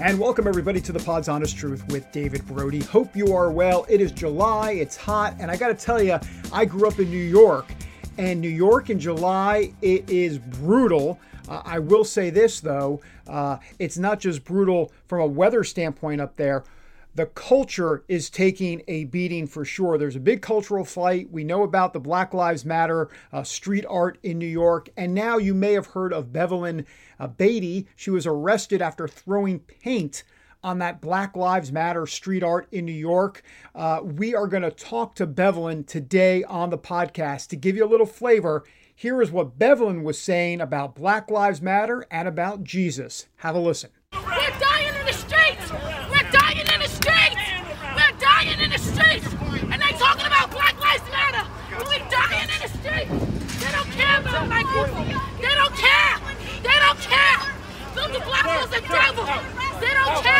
And welcome everybody to the Pod's Honest Truth with David Brody. Hope you are well. It is July, it's hot, and I got to tell you, I grew up in New York, and New York in July, it is brutal. Uh, I will say this though, uh, it's not just brutal from a weather standpoint up there. The culture is taking a beating for sure. There's a big cultural fight. We know about the Black Lives Matter uh, street art in New York. And now you may have heard of Bevelyn uh, Beatty. She was arrested after throwing paint on that Black Lives Matter street art in New York. Uh, we are going to talk to Bevelyn today on the podcast to give you a little flavor. Here is what Bevelyn was saying about Black Lives Matter and about Jesus. Have a listen. We're dying in the streets! We're dying in the streets! We're dying in the streets! And they talking about Black Lives Matter! We're dying in the streets! They my people! They don't care! They don't care! The black people's the devil! They don't care!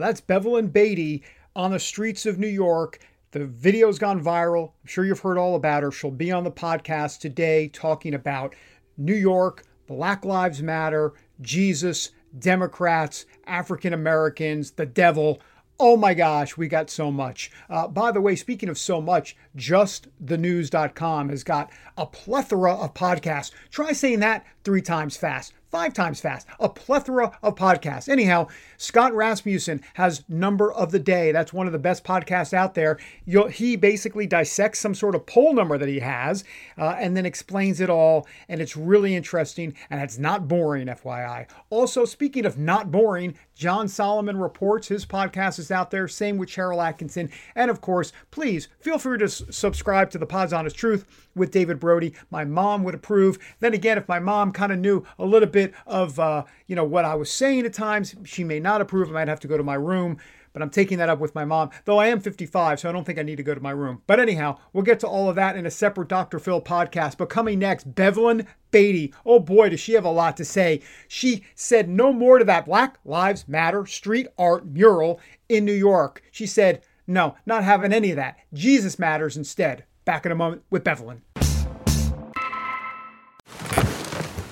That's Bevelyn Beatty on the streets of New York. The video's gone viral. I'm sure you've heard all about her. She'll be on the podcast today talking about New York, Black Lives Matter, Jesus, Democrats, African Americans, the devil. Oh my gosh, we got so much. Uh, by the way, speaking of so much, justthenews.com has got a plethora of podcasts. Try saying that three times fast five times fast, a plethora of podcasts. Anyhow, Scott Rasmussen has Number of the Day. That's one of the best podcasts out there. You'll, he basically dissects some sort of poll number that he has uh, and then explains it all. And it's really interesting and it's not boring, FYI. Also, speaking of not boring, John Solomon Reports, his podcast is out there. Same with Sharyl Attkisson. And of course, please feel free to s- subscribe to the Pod's Honest Truth with David Brody. My mom would approve. Then again, if my mom kind of knew a little bit of uh, you know what I was saying at times, she may not approve. I might have to go to my room. But I'm taking that up with my mom, though I am 55, so I don't think I need to go to my room. But anyhow, we'll get to all of that in a separate Dr. Phil podcast. But coming next, Bevelyn Beatty. Oh boy, does she have a lot to say. She said no more to that Black Lives Matter street art mural in New York. She said, no, not having any of that. Jesus matters instead. Back in a moment with Bevelyn.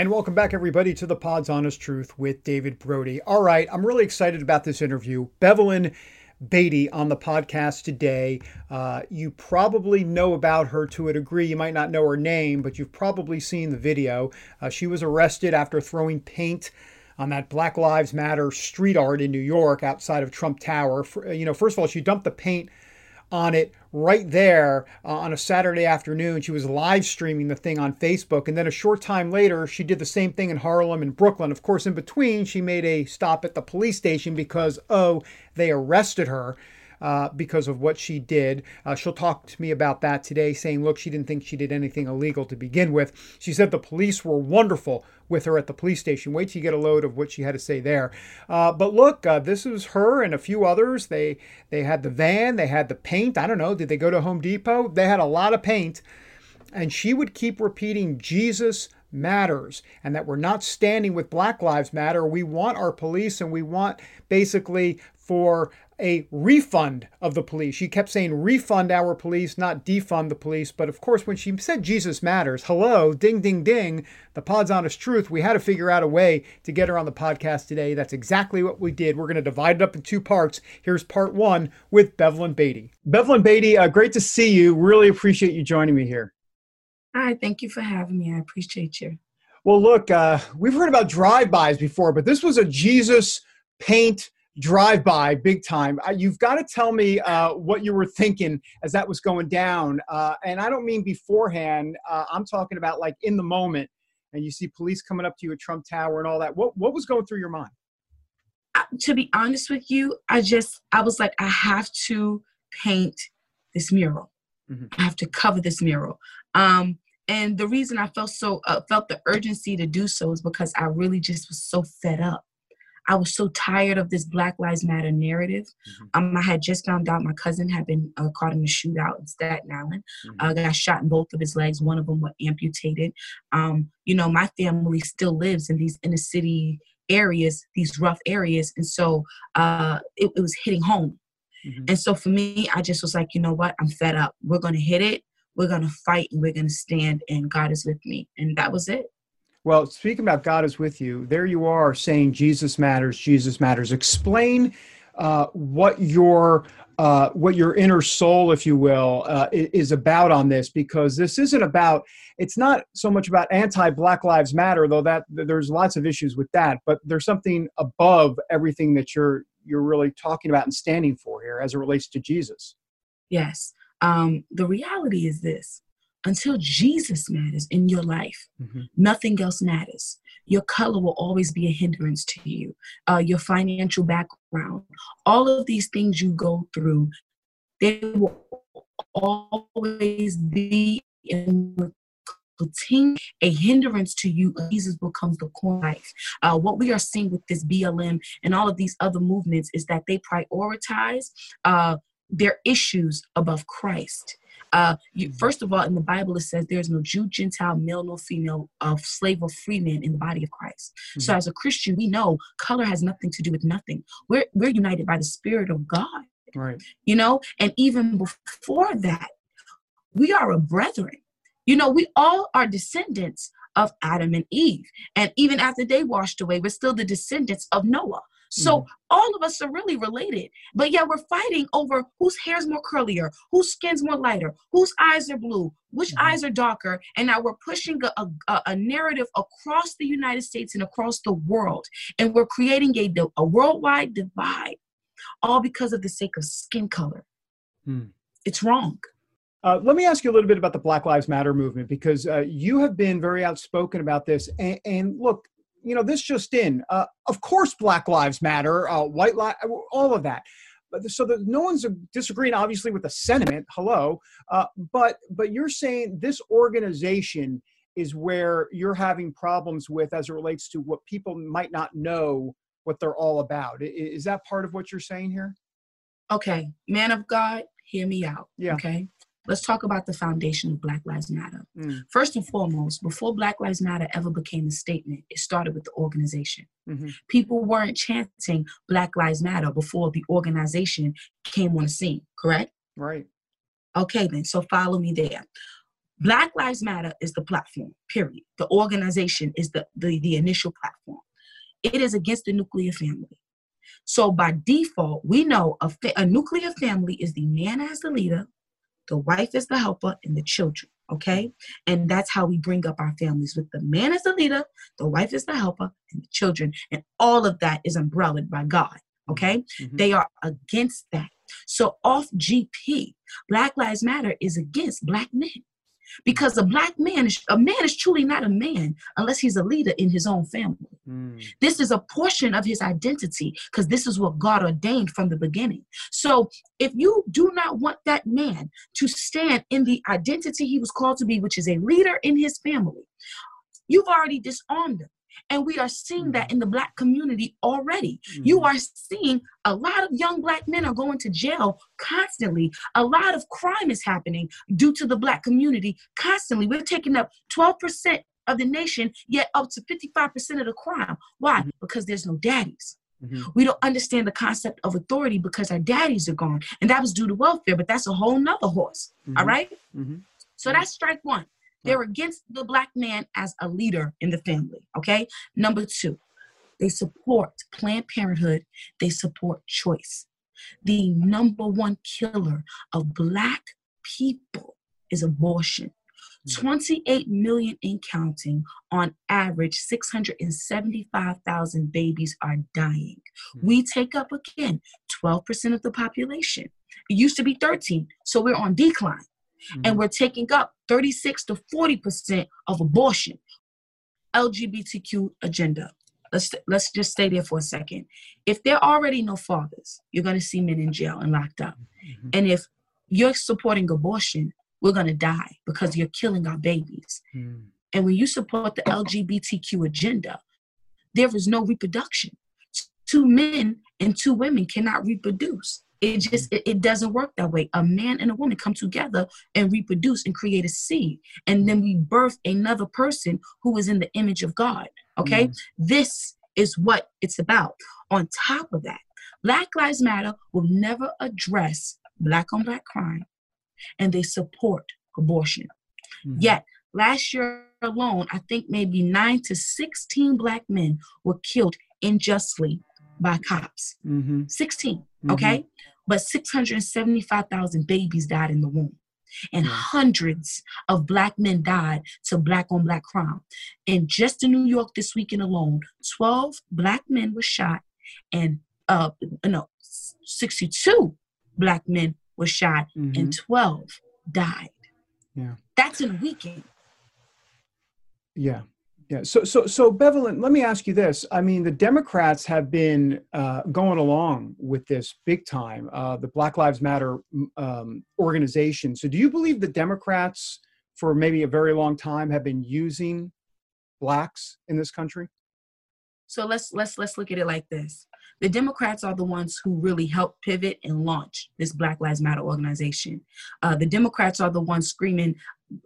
And welcome back, everybody, to the Pod's Honest Truth with David Brody. All right, I'm really excited about this interview. Bevelyn Beatty on the podcast today. Uh, you probably know about her to a degree. You might not know her name, but you've probably seen the video. Uh, she was arrested after throwing paint on that Black Lives Matter street art in New York outside of Trump Tower. You know, first of all, she dumped the paint on it right there uh, on a Saturday afternoon. She was live streaming the thing on Facebook. And then a short time later, she did the same thing in Harlem and Brooklyn. Of course, in between, she made a stop at the police station because, oh, they arrested her. Uh, because of what she did. Uh, she'll talk to me about that today, saying, look, she didn't think she did anything illegal to begin with. She said the police were wonderful with her at the police station. Wait till you get a load of what she had to say there. Uh, but look, uh, this is her and a few others. They they had the van, they had the paint. I don't know. Did they go to Home Depot? They had a lot of paint, and she would keep repeating Jesus matters and that we're not standing with Black Lives Matter. We want our police and we want basically for a refund of the police. She kept saying refund our police, not defund the police. But of course, when she said Jesus matters, hello, ding, ding, ding, the pod's honest truth, we had to figure out a way to get her on the podcast today. That's exactly what we did. We're going to divide it up in two parts. Here's part one with Bevelyn Beatty. Bevelyn Beatty, uh, great to see you. Really appreciate you joining me here. Hi, thank you for having me. I appreciate you. Well, look, uh, we've heard about drive-bys before, but this was a Jesus paint drive-by, big time. Uh, you've got to tell me uh, what you were thinking as that was going down, uh, and I don't mean beforehand. Uh, I'm talking about like in the moment, and you see police coming up to you at Trump Tower and all that. What what was going through your mind? Uh, to be honest with you, I just I was like, I have to paint this mural. Mm-hmm. I have to cover this mural. Um, and the reason I felt so uh, felt the urgency to do so is because I really just was so fed up. I was so tired of this Black Lives Matter narrative. Mm-hmm. Um, I had just found out my cousin had been uh, caught in a shootout in Staten Island. Mm-hmm. Uh, got shot in both of his legs. One of them was amputated. Um, you know, my family still lives in these inner city areas, these rough areas, and so uh, it, it was hitting home. Mm-hmm. And so for me, I just was like, you know what? I'm fed up. We're going to hit it we're going to fight and we're going to stand and God is with me. And that was it. Well, speaking about God is with you, there you are saying Jesus matters, Jesus matters. Explain uh, what your uh, what your inner soul, if you will, uh, is about on this, because this isn't about. It's not so much about anti-Black Lives Matter, though that there's lots of issues with that. But there's something above everything that you're you're really talking about and standing for here, as it relates to Jesus. Yes, um, the reality is this until Jesus matters in your life, mm-hmm. nothing else matters. Your color will always be a hindrance to you, uh, your financial background, all of these things you go through, they will always be in a hindrance to you jesus becomes the core life uh, what we are seeing with this blm and all of these other movements is that they prioritize uh, their issues above Christ. Uh, you, mm-hmm. first of all, in the Bible, it says there's no Jew, Gentile, male, nor female, of slave or free man in the body of Christ. Mm-hmm. So, as a Christian, we know color has nothing to do with nothing. We're we're united by the Spirit of God. Right. You know, and even before that, we are a brethren. You know, we all are descendants of Adam and Eve. And even after they washed away, we're still the descendants of Noah. So mm. all of us are really related. But yeah, we're fighting over whose hair's more curlier, whose skin's more lighter, whose eyes are blue, which mm. eyes are darker. And now we're pushing a, a, a, narrative across the United States and across the world. And we're creating a, a worldwide divide, all because of the sake of skin color. Mm. It's wrong. Uh, let me ask you a little bit about the Black Lives Matter movement because uh, you have been very outspoken about this. And, and look, you know, this just in. Uh, of course, Black Lives Matter, uh, white lives, all of that. So that no one's disagreeing, obviously, with the sentiment. Hello, uh, but but you're saying this organization is where you're having problems with as it relates to what people might not know what they're all about. Is that part of what you're saying here? Okay, man of God, hear me out. Yeah. Okay. Let's talk about the foundation of Black Lives Matter. Mm. First and foremost, before Black Lives Matter ever became a statement, it started with the organization. Mm-hmm. People weren't chanting Black Lives Matter before the organization came on the scene, correct? Right. Okay, then, so follow me there. Black Lives Matter is the platform, period. The organization is the, the, the initial platform. It is against the nuclear family. So by default, we know a, fa- a nuclear family is the man as the leader, the wife is the helper, and the children. Okay? And that's how we bring up our families with the man as the leader, the wife is the helper, and the children. And all of that is umbrellaed by God. Okay? Mm-hmm. They are against that. So off GP, Black Lives Matter is against black men because a black man is a man is truly not a man unless he's a leader in his own family. Mm. this is a portion of his identity because this is what god ordained from the beginning. So if you do not want that man to stand in the identity he was called to be which is a leader in his family you've already disarmed him and we are seeing that mm-hmm. in the black community already. Mm-hmm. You are seeing a lot of young black men are going to jail constantly. A lot of crime is happening due to the black community constantly. We're taking up 12% of the nation, yet up to 55% of the crime. Why? Mm-hmm. Because there's no daddies. Mm-hmm. We don't understand the concept of authority because our daddies are gone. And that was due to welfare, but that's a whole nother horse. All mm-hmm. right? Mm-hmm. So that's strike one. They're against the black man as a leader in the family. Okay. Number two, they support Planned Parenthood, they support choice. The number one killer of black people is abortion. Hmm. 28 million in counting. On average, 675,000 babies are dying. Hmm. We take up again 12% of the population. It used to be 13, so we're on decline. And we're taking up 36 to 40% of abortion. LGBTQ agenda. Let's let's just stay there for a second. If there are already no fathers, you're gonna see men in jail and locked up. And if you're supporting abortion, we're gonna die because you're killing our babies. Mm. And when you support the LGBTQ agenda, there is no reproduction. Two men and two women cannot reproduce. It just it, it doesn't work that way. A man and a woman come together and reproduce and create a seed, and then we birth another person who is in the image of God. Okay, this is what it's about. On top of that, Black Lives Matter will never address black on black crime, and they support abortion. Mhm. Yet, last year alone, I think maybe nine to 16 black men were killed unjustly by cops. Mhm. 16, Mhm. okay? But 675,000 babies died in the womb. And hundreds of black men died to black on black crime. And just in New York this weekend alone, 12 black men were shot and uh no 62 black men were shot Mhm. and 12 died. Yeah. That's in a weekend. Yeah. Yeah. So, so, so, Bevelyn, let me ask you this. I mean, the Democrats have been uh, going along with this big time, uh, the Black Lives Matter um, organization. So, do you believe the Democrats, for maybe a very long time, have been using blacks in this country? So let's let's let's look at it like this. The Democrats are the ones who really helped pivot and launch this Black Lives Matter organization. Uh, the Democrats are the ones screaming,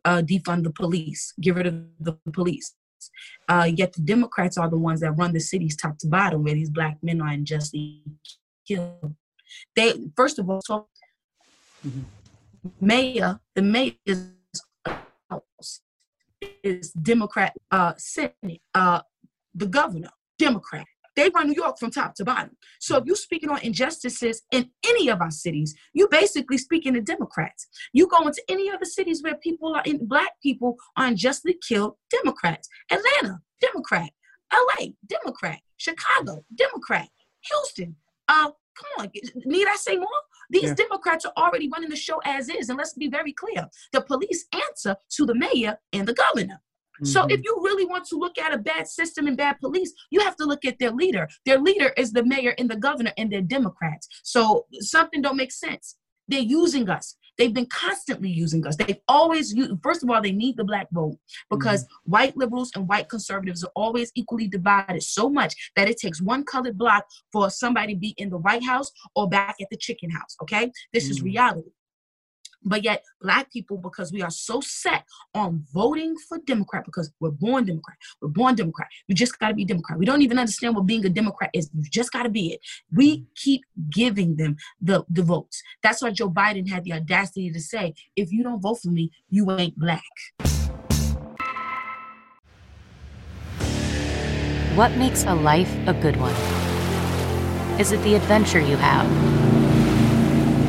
uh, defund the police, get rid of the police. Uh, yet the Democrats are the ones that run the cities top to bottom where these black men are unjustly killed. They first of all, so Mhm. mayor, the mayor is, is Democrat uh, Senate, uh, the governor, Democrat. They run New York from top to bottom. So if you're speaking on injustices in any of our cities, you basically speaking to Democrats. You go into any other cities where people are in black people are unjustly killed, Democrats. Atlanta, Democrat. LA, Democrat. Chicago, Democrat. Houston. Uh, come on, need I say more? These Yeah. Democrats are already running the show as is, and let's be very clear: the police answer to the mayor and the governor. So Mhm. if you really want to look at a bad system and bad police, you have to look at their leader. Their leader is the mayor and the governor, and they're Democrats. So something don't make sense. They're using us. They've been constantly using us. They've always used, first of all, they need the black vote because white liberals and white conservatives are always equally divided so much that it takes one colored block for somebody to be in the White House or back at the chicken house. Okay? This is Mm. reality. But yet, black people, because we are so set on voting for Democrat, because we're born Democrat, we're born Democrat. We just got to be Democrat. We don't even understand what being a Democrat is. You just got to be it. We mm. keep giving them the, the votes. That's why Joe Biden had the audacity to say, if you don't vote for me, you ain't black. What makes a life a good one? Is it the adventure you have?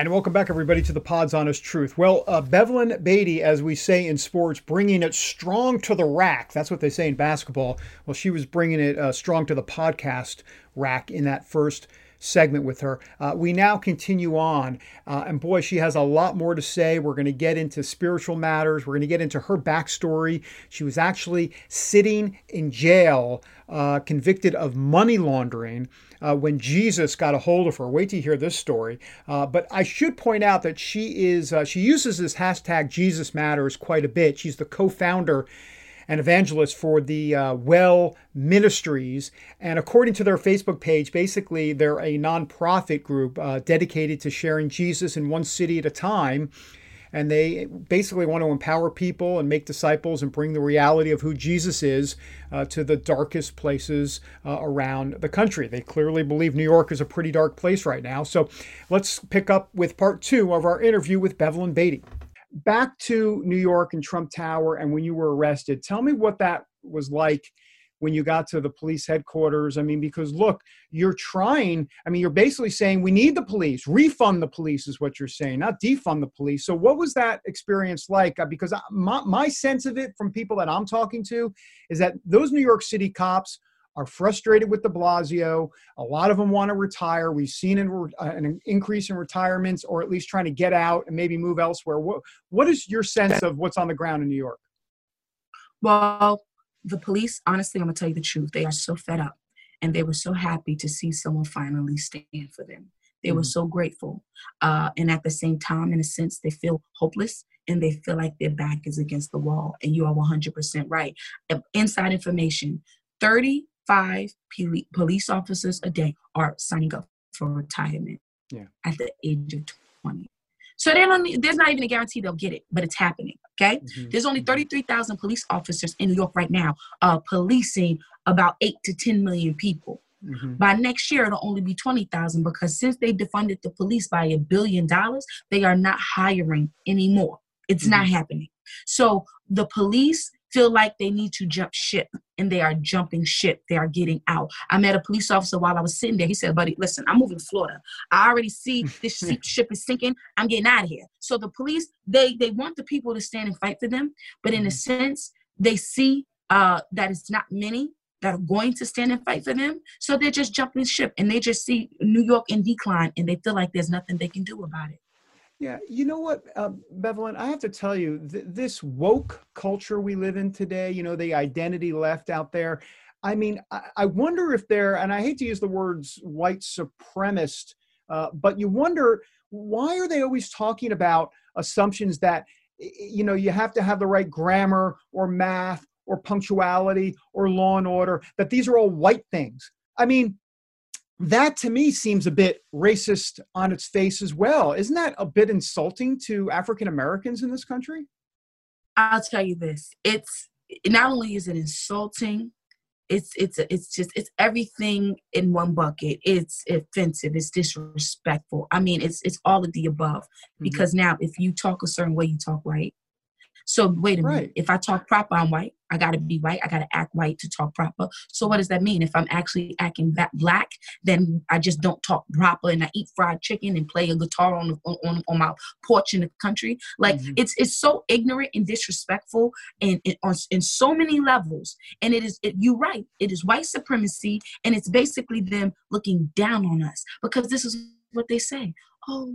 And welcome back, everybody, to the Pod's Honest Truth. Well, uh, Bevelyn Beatty, as we say in sports, bringing it strong to the rack. That's what they say in basketball. Well, she was bringing it uh, strong to the podcast rack in that first segment with her. Uh, we now continue on, uh, and boy, she has a lot more to say. We're going to get into spiritual matters. We're going to get into her backstory. She was actually sitting in jail, uh, convicted of money laundering. Uh, when Jesus got a hold of her. Wait to hear this story. Uh, but I should point out that she is uh, she uses this hashtag Jesus Matters quite a bit. She's the co-founder and evangelist for the uh, Well Ministries. And according to their Facebook page, basically they're a nonprofit group uh, dedicated to sharing Jesus in one city at a time. And they basically want to empower people and make disciples and bring the reality of who Jesus is uh, to the darkest places uh, around the country. They clearly believe New York is a pretty dark place right now. So let's pick up with part two of our interview with Bevelyn Beatty. Back to New York and Trump Tower, and when you were arrested, tell me what that was like when you got to the police headquarters? I mean, because look, you're trying, I mean, you're basically saying we need the police, refund the police is what you're saying, not defund the police. So, what was that experience like? Uh, because my, my sense of it from people that I'm talking to is that those New York City cops are frustrated with de Blasio. A lot of them want to retire. We've seen an, uh, an, increase in retirements or at least trying to get out and maybe move elsewhere. What, what is your sense of what's on the ground in New York? Well, the police, honestly, I'm gonna tell you the truth, they are so fed up and they were so happy to see someone finally stand for them. They mm-hmm. were so grateful. Uh, and at the same time, in a sense, they feel hopeless and they feel like their back is against the wall. And you are 100% right. Inside information 35 police officers a day are signing up for retirement yeah. at the age of 20. So they don't, there's not even a guarantee they'll get it, but it's happening. Okay. Mm-hmm. There's only mm-hmm. 33,000 police officers in New York right now, uh, policing about eight to 10 million people. Mm-hmm. By next year, it'll only be 20,000 because since they defunded the police by a billion dollars, they are not hiring anymore. It's not mm-hmm. happening. So the police feel like they need to jump ship and they are jumping ship. They are getting out. I met a police officer while I was sitting there. He said, buddy, listen, I'm moving to Florida. I already see this ship is sinking. I'm getting out of here. So the police, they they want the people to stand and fight for them. But in a mm-hmm. sense, they see uh, that it's not many that are going to stand and fight for them. So they're just jumping ship and they just see New York in decline and they feel like there's nothing they can do about it. Yeah, you know what, uh, Bevelyn, I have to tell you, th- this woke culture we live in today, you know, the identity left out there. I mean, I, I wonder if they're, and I hate to use the words white supremacist, uh, but you wonder why are they always talking about assumptions that, you know, you have to have the right grammar or math or punctuality or law and order, that these are all white things. I mean, that to me seems a bit racist on its face as well. Isn't that a bit insulting to African Americans in this country? I'll tell you this. It's not only is it insulting, it's it's it's just it's everything in one bucket. It's offensive, it's disrespectful. I mean, it's it's all of the above. Mm-hmm. Because now if you talk a certain way, you talk right. So wait a right. minute. If I talk proper, I'm white. I got to be white. I got to act white to talk proper. So what does that mean? If I'm actually acting black, then I just don't talk proper and I eat fried chicken and play a guitar on on, on my porch in the country. Like mm-hmm. it's it's so ignorant and disrespectful and, and on in so many levels. And it is it, you're right. It is white supremacy and it's basically them looking down on us because this is what they say. Oh,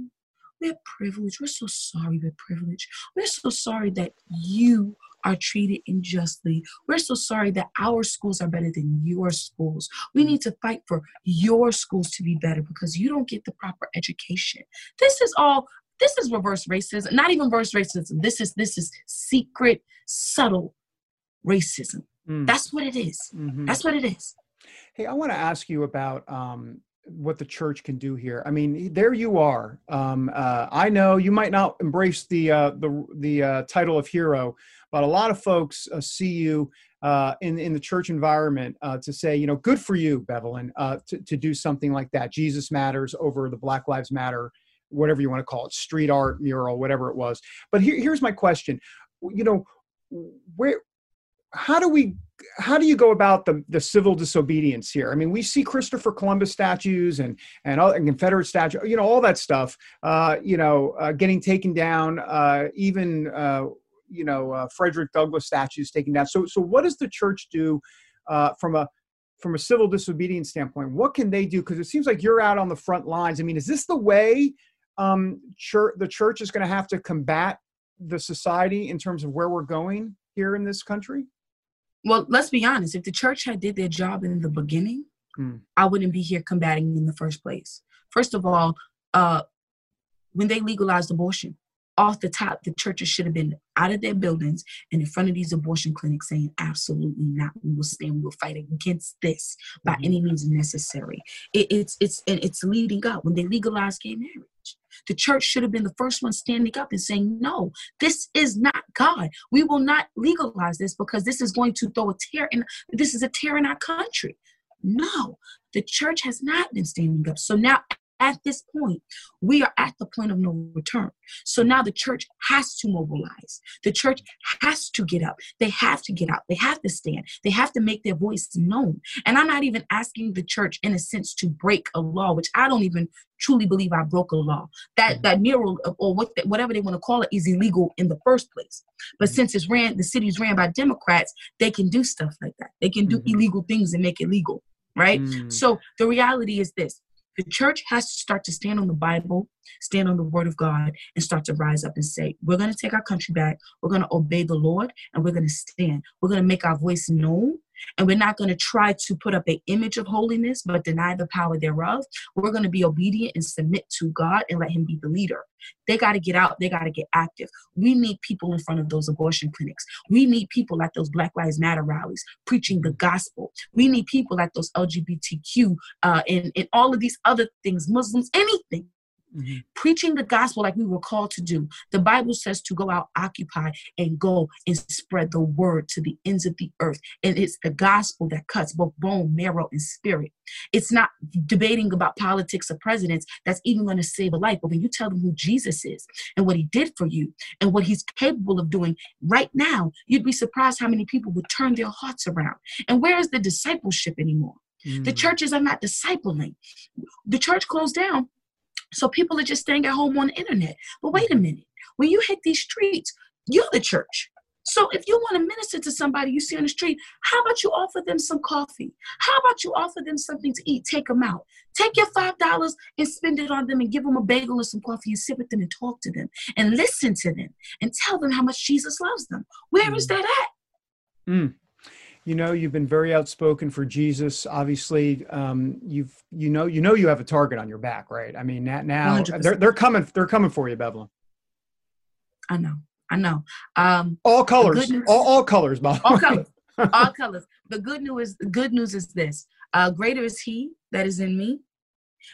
we're privileged. We're so sorry we're privileged. We're so sorry that you are treated unjustly. We're so sorry that our schools are better than your schools. We need to fight for your schools to be better because you don't get the proper education. This is all this is reverse racism. Not even reverse racism. This is this is secret, subtle racism. Mm. That's what it is. Mm-hmm. That's what it is. Hey, I want to ask you about um, what the church can do here. I mean, there you are. Um, uh, I know you might not embrace the uh, the the uh, title of hero, but a lot of folks uh, see you uh, in in the church environment uh, to say, you know, good for you, Bevelyn, to to do something like that. Jesus matters over the Black Lives Matter, whatever you want to call it, street art mural, whatever it was. But here, here's my question. You know, where how do we how do you go about the, the civil disobedience here? I mean, we see Christopher Columbus statues and and, all, and Confederate statues, you know, all that stuff, uh, you know, uh, getting taken down. Uh, even uh, you know, uh, Frederick Douglass statues taken down. So, so what does the church do uh, from a from a civil disobedience standpoint? What can they do? Because it seems like you're out on the front lines. I mean, is this the way um, church, the church is going to have to combat the society in terms of where we're going here in this country? Well let's be honest. If the church had did their job in the beginning mm. i wouldn't be here combating in the first place. First of all uh, when they legalized abortion off the top the churches should have been out of their buildings and in front of these abortion clinics saying absolutely not. We will stand. We will fight against this by mm-hmm. any means necessary. It, it's it's and it's leading up. When they legalized gay marriage church. The church should have been the first one standing up and saying, no, this is not God. We will not legalize this because this is going to throw a tear in, this is a tear in our country. No, the church has not been standing up. So now at this point, we are at the point of no return. So now the church has to mobilize. The church has to get up. They have to get out. They have to stand. They have to make their voice known. And I'm not even asking the church, in a sense, to break a law, which I don't even truly believe I broke a law. That mm-hmm. that mural or what whatever they want to call it is illegal in the first place. But mm-hmm. since it's ran, the city's ran by Democrats, they can do stuff like that. They can do mm-hmm. illegal things and make it legal right? Mm. So the reality is this the church has to start to stand on the Bible, stand on the word of God, and start to rise up and say, We're going to take our country back. We're going to obey the Lord, and we're going to stand. We're going to make our voice known. And we're not going to try to put up an image of holiness, but deny the power thereof. We're going to be obedient and submit to God and let Him be the leader. They got to get out. They got to get active. We need people in front of those abortion clinics. We need people at those Black Lives Matter rallies preaching the gospel. We need people at those LGBTQ uh, and, and all of these other things, Muslims, anything Mm-hmm. Preaching the gospel like we were called to do. The Bible says to go out, occupy, and go and spread the word to the ends of the earth. And it's the gospel that cuts both bone, marrow, and spirit. It's not debating about politics or presidents that's even going to save a life. But when you tell them who Jesus is and what he did for you and what he's capable of doing right now, you'd be surprised how many people would turn their hearts around. And where is the discipleship anymore? Mm. The churches are not discipling. The church closed down so people are just staying at home on the internet. But wait a minute, when you hit these streets, you're the church. So if you want to minister to somebody you see on the street, how about you offer them some coffee? How about you offer them something to eat? Take them out. Take your five dollars and spend it on them and give them a bagel or some coffee and sit with them and talk to them and listen to them and tell them how much Jesus loves them. Where mm. is that at? Mm you know you've been very outspoken for jesus. Obviously um, you've you know you know you have a target on your back right? I mean now they're, they're coming they're coming for you Bevelyn i know i know. Um, all colors news, all, all colors Bob. all colors all colors. The good news the good news is this uh, greater is he that is in me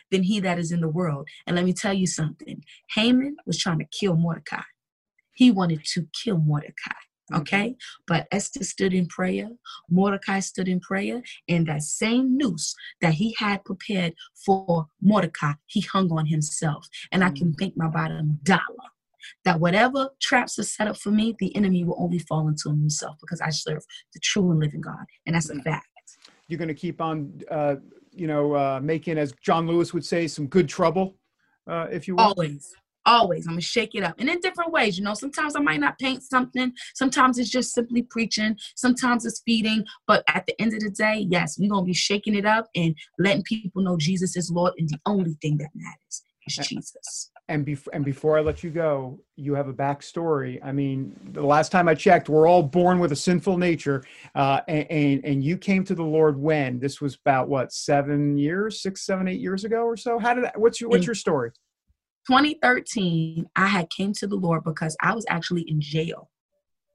than he that is in the world. And let me tell you something haman was trying to kill mordecai. He wanted to kill mordecai Okay. Mm-hmm. But Esther stood in prayer, Mordecai stood in prayer, and that same noose that he had prepared for Mordecai, he hung on himself. And I can mm-hmm. bank my bottom dollar that whatever traps are set up for me, the enemy will only fall into himself because I serve the true and living God. And that's a fact. You're going to keep on, uh, you know, uh, making, as John Lewis would say, some good trouble, uh, if you will. Always. Always, I'm gonna shake it up, and in different ways. You know, sometimes I might not paint something. Sometimes it's just simply preaching. Sometimes it's feeding. But at the end of the day, yes, we're gonna be shaking it up and letting people know Jesus is Lord, and the only thing that matters is Jesus. And, bef- and before I let you go, you have a backstory. I mean, the last time I checked, we're all born with a sinful nature, uh, and, and, and you came to the Lord when this was about what seven years, six, seven, eight years ago or so. How did that, what's your what's your story? 2013, I had came to the Lord because I was actually in jail.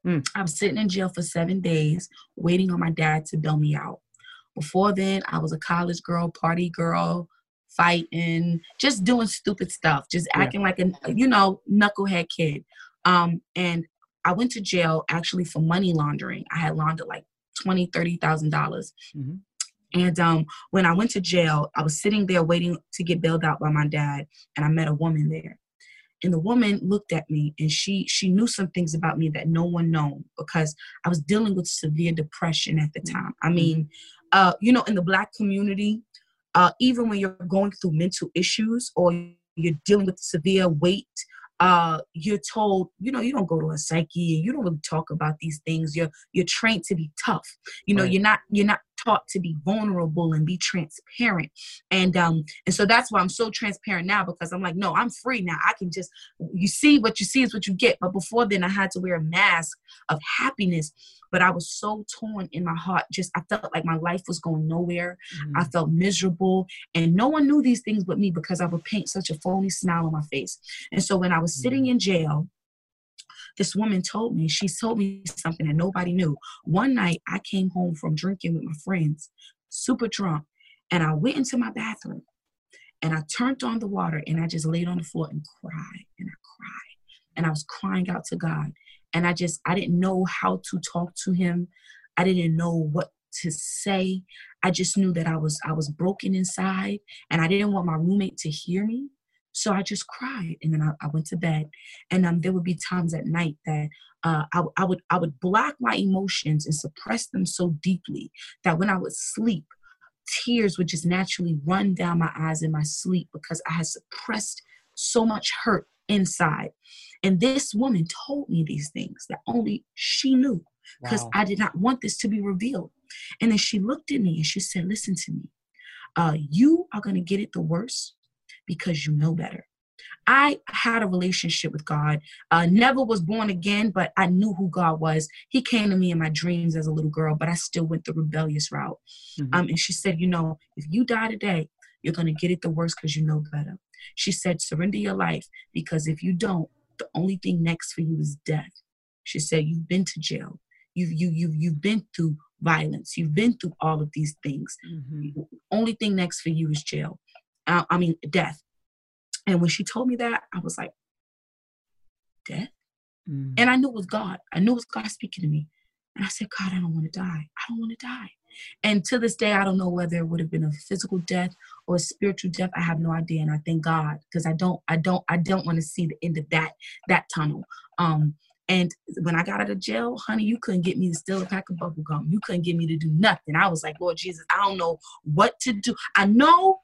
Mm. I was sitting in jail for seven days, waiting on my dad to bail me out. Before then, I was a college girl, party girl, fighting, just doing stupid stuff, just yeah. acting like a you know knucklehead kid. Um, and I went to jail actually for money laundering. I had laundered like twenty, thirty thousand dollars. And um, when I went to jail, I was sitting there waiting to get bailed out by my dad, and I met a woman there. And the woman looked at me, and she she knew some things about me that no one knew because I was dealing with severe depression at the mm-hmm. time. I mean, uh, you know, in the black community, uh, even when you're going through mental issues or you're dealing with severe weight uh, you're told, you know, you don't go to a psyche, and you don't really talk about these things. You're you're trained to be tough. You know, right. you're not you're not taught to be vulnerable and be transparent. And um and so that's why I'm so transparent now because I'm like, no, I'm free now. I can just you see what you see is what you get. But before then I had to wear a mask of happiness but I was so torn in my heart. Just I felt like my life was going nowhere. Mm-hmm. I felt miserable, and no one knew these things but me because I would paint such a phony smile on my face. And so when I was sitting mm-hmm. in jail, this woman told me, she told me something that nobody knew. One night I came home from drinking with my friends, super drunk, and I went into my bathroom And I turned on the water and I just laid on the floor and cried and I cried. And I was crying out to God. And I just, I didn't know how to talk to him. I didn't know what to say. I just knew that I was I was broken inside and I didn't want my roommate to hear me. So I just cried and then I, I went to bed. And um, there would be times at night that uh, I, I would I would block my emotions and suppress them so deeply that when I would sleep, tears would just naturally run down my eyes in my sleep because I had suppressed so much hurt inside. And this woman told me these things that only she knew because wow. I did not want this to be revealed. And then she looked at me and she said, Listen to me. Uh, you are going to get it the worst because you know better. I had a relationship with God. Uh, never was born again, but I knew who God was. He came to me in my dreams as a little girl, but I still went the rebellious route. Mm-hmm. Um, and she said, You know, if you die today, you're going to get it the worst because you know better. She said, Surrender your life because if you don't, the only thing next for you is death. She said, You've been to jail. You've, you, you, you've been through violence. You've been through all of these things. Mm-hmm. Only thing next for you is jail. Uh, I mean, death. And when she told me that, I was like, death? Mm. And I knew it was God. I knew it was God speaking to me. And I said, God, I don't want to die. I don't want to die. And to this day, I don't know whether it would have been a physical death or a spiritual death. I have no idea. And I thank God because I don't, I don't, I don't want to see the end of that, that tunnel. Um, and when I got out of jail, honey, you couldn't get me to steal a pack of bubble gum. You couldn't get me to do nothing. I was like, Lord Jesus, I don't know what to do. I know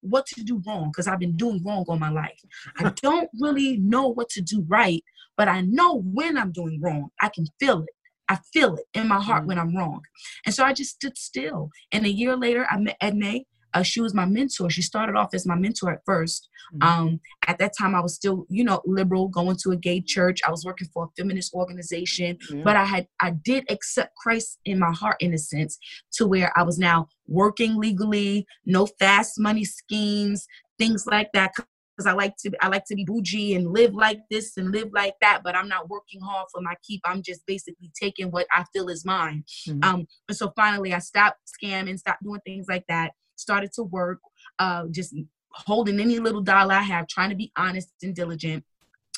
what to do wrong because I've been doing wrong all my life. I don't really know what to do right, but I know when I'm doing wrong. I can feel it. I feel it in my heart mm-hmm. when I'm wrong. And so I just stood still. And a year later, I met Edna uh, she was my mentor. She started off as my mentor at 1st mm-hmm. um, at that time, I was still, you know, liberal, going to a gay church. I was working for a feminist organization, mm-hmm. but I had, I did accept Christ in my heart, in a sense, to where I was now working legally, no fast money schemes, things like that. Because I like to, I like to be bougie and live like this and live like that, but I'm not working hard for my keep. I'm just basically taking what I feel is mine. Mm-hmm. Um, and so finally, I stopped scamming, stopped doing things like that started to work, uh, just holding any little dollar I have, trying to be honest and diligent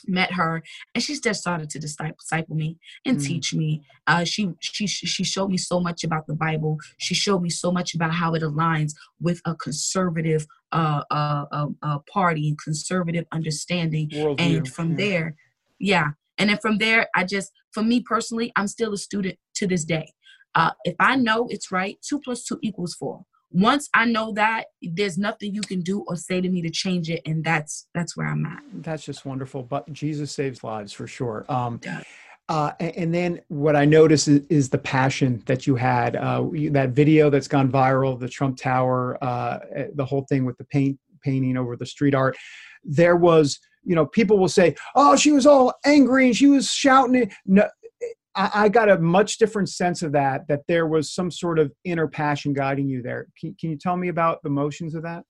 met her and she just started to disciple me and mm. teach me. Uh, she she she showed me so much about the bible. She showed me so much about how it aligns with a conservative uh, uh, uh, uh party and conservative understanding. And from yeah. there yeah. And then from there i just for me personally i'm still a student to this day. Uh, if i know it's right two plus two equals four once I know that, there's nothing you can do or say to me to change it, and that's that's where I'm at. That's just wonderful. But Jesus saves lives for sure. Um, uh, and then what I notice is, is the passion that you had. Uh, that video that's gone viral, the Trump Tower, uh, eh, the whole thing with the paint painting over the street art. There was, you know, people will say, "Oh, she was all angry and she was shouting." No, I, I, got a much different sense of that, that there was some sort of inner passion guiding you there. Can, can you tell me about the motions of that?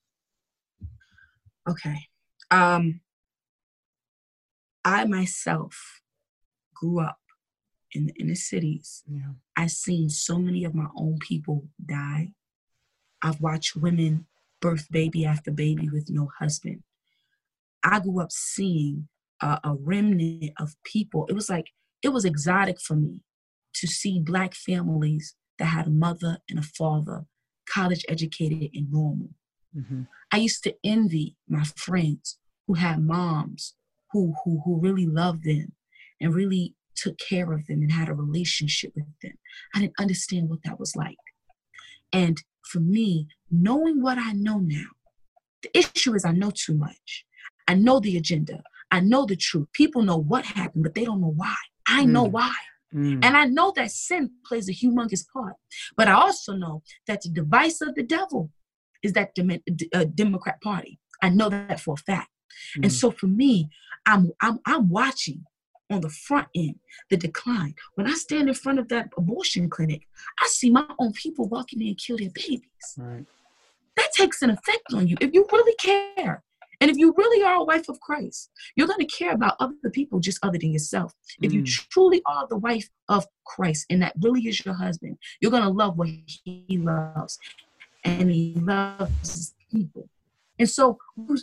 Okay. Um, I myself grew up in the inner cities. Yeah. I've seen so many of my own people die. I've watched women birth baby after baby with no husband. I grew up seeing a, a remnant of people. It was like it was exotic for me to see black families that had a mother and a father, college educated and normal. Mm-hmm. I used to envy my friends who had moms who, who, who really loved them and really took care of them and had a relationship with them. I didn't understand what that was like. And for me, knowing what I know now, the issue is I know too much. I know the agenda. I know the truth. People know what happened, but they don't know why. I know mm. why. Mm. And I know that sin plays a humongous part. But I also know that the device of the devil is that Dem- uh, Democrat Party. I know that for a fact. Mm. And so for me, I'm, I'm, I'm watching on the front end the decline. When I stand in front of that abortion clinic, I see my own people walking in and kill their babies. Right. That takes an effect on you. If you really care, and if you really are a wife of Christ, you're going to care about other people just other than yourself. Mm. If you mm. truly are the wife of Christ and that really is your husband, you're going to love what he loves. And he loves people. And so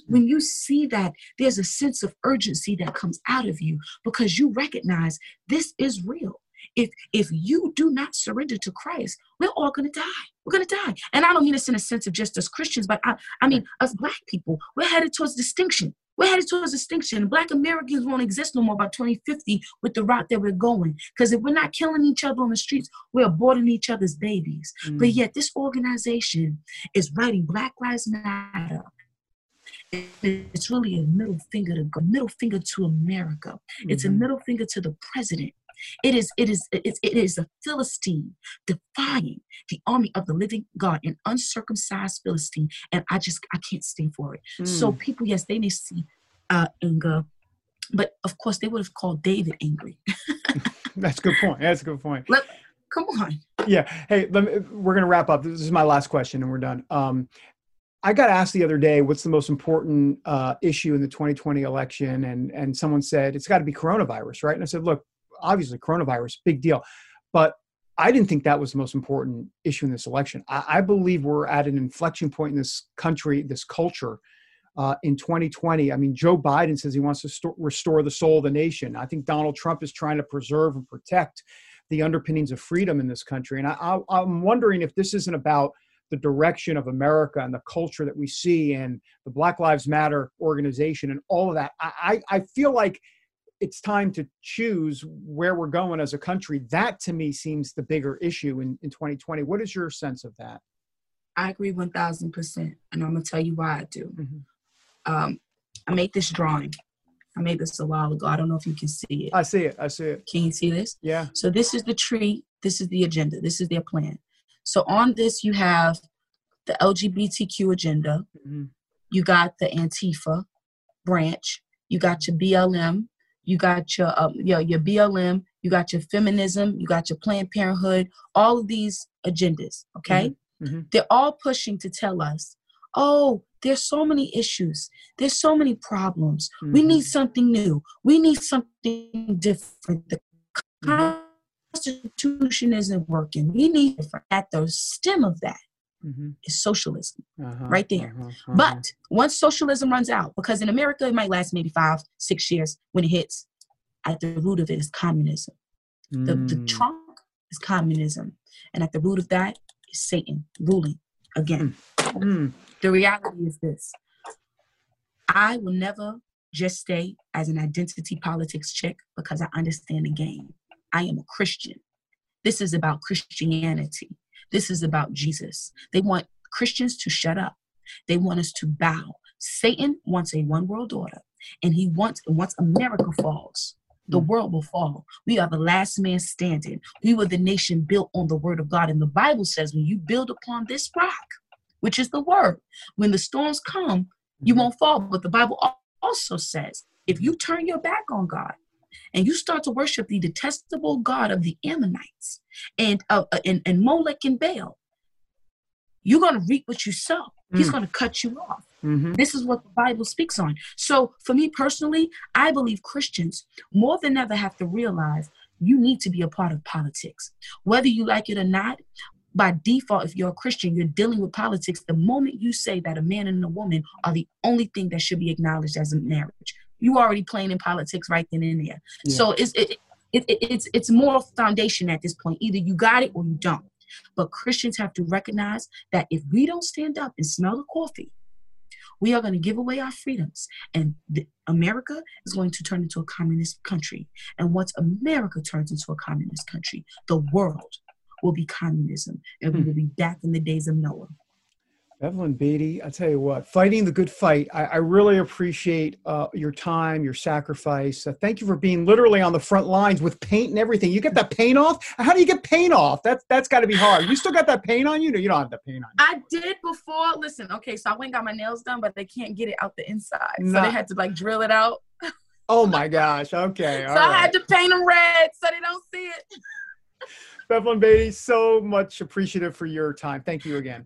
when you see that, there's a sense of urgency that comes out of you because you recognize this is real. If if you do not surrender to Christ, we're all gonna die. We're gonna die. And I don't mean this in a sense of just as Christians, but I, I mean us black people, we're headed towards distinction. We're headed towards extinction. Black Americans won't exist no more by 2050 with the route that we're going. Because if we're not killing each other on the streets, we're aborting each other's babies. Mm. But yet, this organization is writing Black Lives Matter. It's really a middle finger to go, middle finger to America. Mm-hmm. It's a mm-hmm. middle finger to the president. It is, it is, it is, it is a Philistine defying the army of the living God, an uncircumcised Philistine. And I just, I can't stand for it. Mm. So people, yes, they may see uh, anger, but of course they would have called David angry. That's a good point. That's a good point. Let, come on. Yeah. Hey, let me, we're going to wrap up. This is my last question and we're done. Um, I got asked the other day, what's the most important uh, issue in the 2020 election? And, and someone said, it's got to be coronavirus, right? And I said, look, obviously coronavirus, big deal. But I didn't think that was the most important issue in this election. I, I believe we're at an inflection point in this country, this culture. Uh, in 2020, I mean, Joe Biden says he wants to st- restore the soul of the nation. I think Donald Trump is trying to preserve and protect the underpinnings of freedom in this country. And I, I, I'm wondering if this isn't about the direction of America and the culture that we see and the Black Lives Matter organization and all of that. I, I feel like it's time to choose where we're going as a country. That to me seems the bigger issue in, in 2020. What is your sense of that? I agree 1000%. And I'm going to tell you why I do. Mm-hmm. Um, I made this drawing. I made this a while ago. I don't know if you can see it. I see it. I see it. Can you see this? Yeah. So this is the tree. This is the agenda. This is their plan. So on this, you have the LGBTQ agenda. Mm-hmm. You got the Antifa branch. You got your BLM you got your uh, your, your BLM, you got your feminism, you got your Planned Parenthood, all of these agendas, okay? Mm-hmm. Mm-hmm. They're all pushing to tell us, oh, there's so many issues, there's so many problems. Mm-hmm. We need something new, we need something different. The mm-hmm. Constitution isn't working. We need at the stem of that mm-hmm. is socialism uh-huh, right there. Uh-huh, uh-huh. But once socialism runs out, because in America it might last maybe five, six years when it hits, at the root of it is communism. Mm. The, the mm. trunk is communism. And at the root of that is Satan ruling again. Mm. mm. The reality is this I will never just stay as an identity politics chick because I understand the game. I am a Christian. This is about Christianity. This is about Jesus. They want Christians to shut up. They want us to bow. Satan wants a one world order, and he wants once America falls, the mm. world will fall. We are the last man standing. We were the nation built on the word of God. And the Bible says, when you build upon this rock, which is the word, when the storms come, you mm-hmm. won't fall. But the Bible also says, if you turn your back on God, and you start to worship the detestable God of the Ammonites and, uh, uh and, and Molech and Baal, you're going to reap what you sow. Mm. He's going to cut you off. Mm-hmm. This is what the Bible speaks on. So, for me personally, I believe Christians more than ever have to realize you need to be a part of politics. Whether you like it or not, by default, if you're a Christian, you're dealing with politics the moment you say that a man and a woman are the only thing that should be acknowledged as a marriage you already playing in politics right then and there. Yeah. So it's it, it, it, it's it's more foundation at this point. Either you got it or you don't. But Christians have to recognize that if we don't stand up and smell the coffee, we are going to give away our freedoms. And the, America is going to turn into a communist country. And once America turns into a communist country, the world will be communism. And we hmm. will be back in the days of Noah. Bevelyn Beatty, I tell you what, fighting the good fight. I, I really appreciate uh, your time, your sacrifice. Uh, thank you for being literally on the front lines with paint and everything. You get that paint off? How do you get paint off? That's that's got to be hard. You still got that paint on you? No, you don't have that paint on. You. I did before. Listen, okay, so I went and got my nails done, but they can't get it out the inside, so they had to like drill it out. oh my gosh! Okay, so I had to paint them red so they don't see it. Bevelyn Beatty, so much appreciative for your time. Thank you again.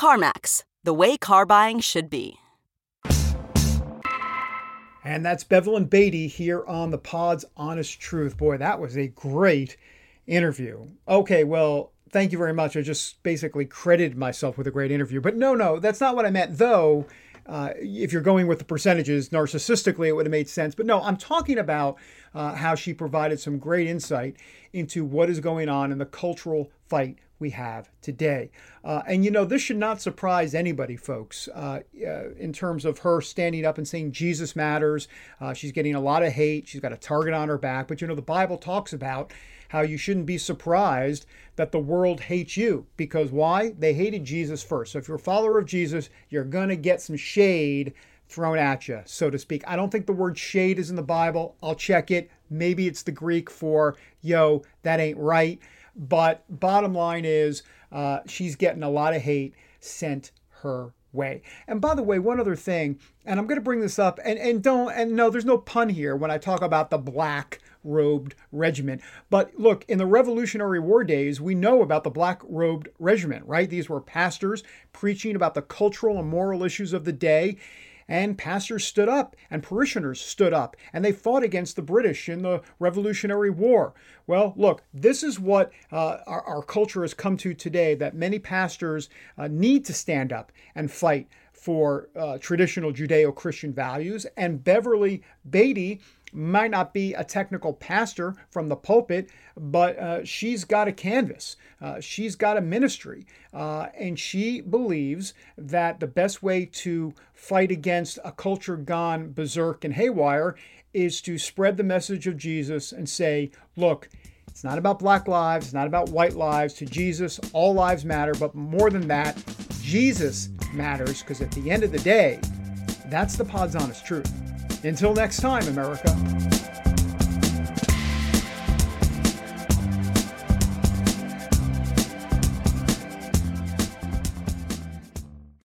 CarMax, the way car buying should be. And that's Bevelyn Beatty here on the Pod's Honest Truth. Boy, that was a great interview. Okay, well, thank you very much. I just basically credited myself with a great interview. But no, no, that's not what I meant, though. Uh, if you're going with the percentages narcissistically, it would have made sense. But no, I'm talking about uh, how she provided some great insight into what is going on in the cultural fight we have today. Uh, and you know, this should not surprise anybody, folks, uh, uh, in terms of her standing up and saying Jesus matters. Uh, she's getting a lot of hate. She's got a target on her back. But you know, the Bible talks about how you shouldn't be surprised that the world hates you. Because why? They hated Jesus first. So if you're a follower of Jesus, you're going to get some shade thrown at you, so to speak. I don't think the word shade is in the Bible. I'll check it. Maybe it's the Greek for, yo, that ain't right. But bottom line is, uh, she's getting a lot of hate sent her way. And by the way, one other thing, and I'm going to bring this up, and, and don't, and no, there's no pun here when I talk about the black robed regiment. But look, in the Revolutionary War days, we know about the black robed regiment, right? These were pastors preaching about the cultural and moral issues of the day. And pastors stood up and parishioners stood up and they fought against the British in the Revolutionary War. Well, look, this is what uh, our, our, culture has come to today that many pastors uh, need to stand up and fight for uh, traditional Judeo Christian values. And Bevelyn Beatty might not be a technical pastor from the pulpit, but uh, she's got a canvas. Uh, she's got a ministry. Uh, and she believes that the best way to fight against a culture gone berserk and haywire is to spread the message of Jesus and say, look, it's not about black lives, it's not about white lives. To Jesus, all lives matter, but more than that, Jesus matters because at the end of the day, that's the pod's honest truth. Until next time, America.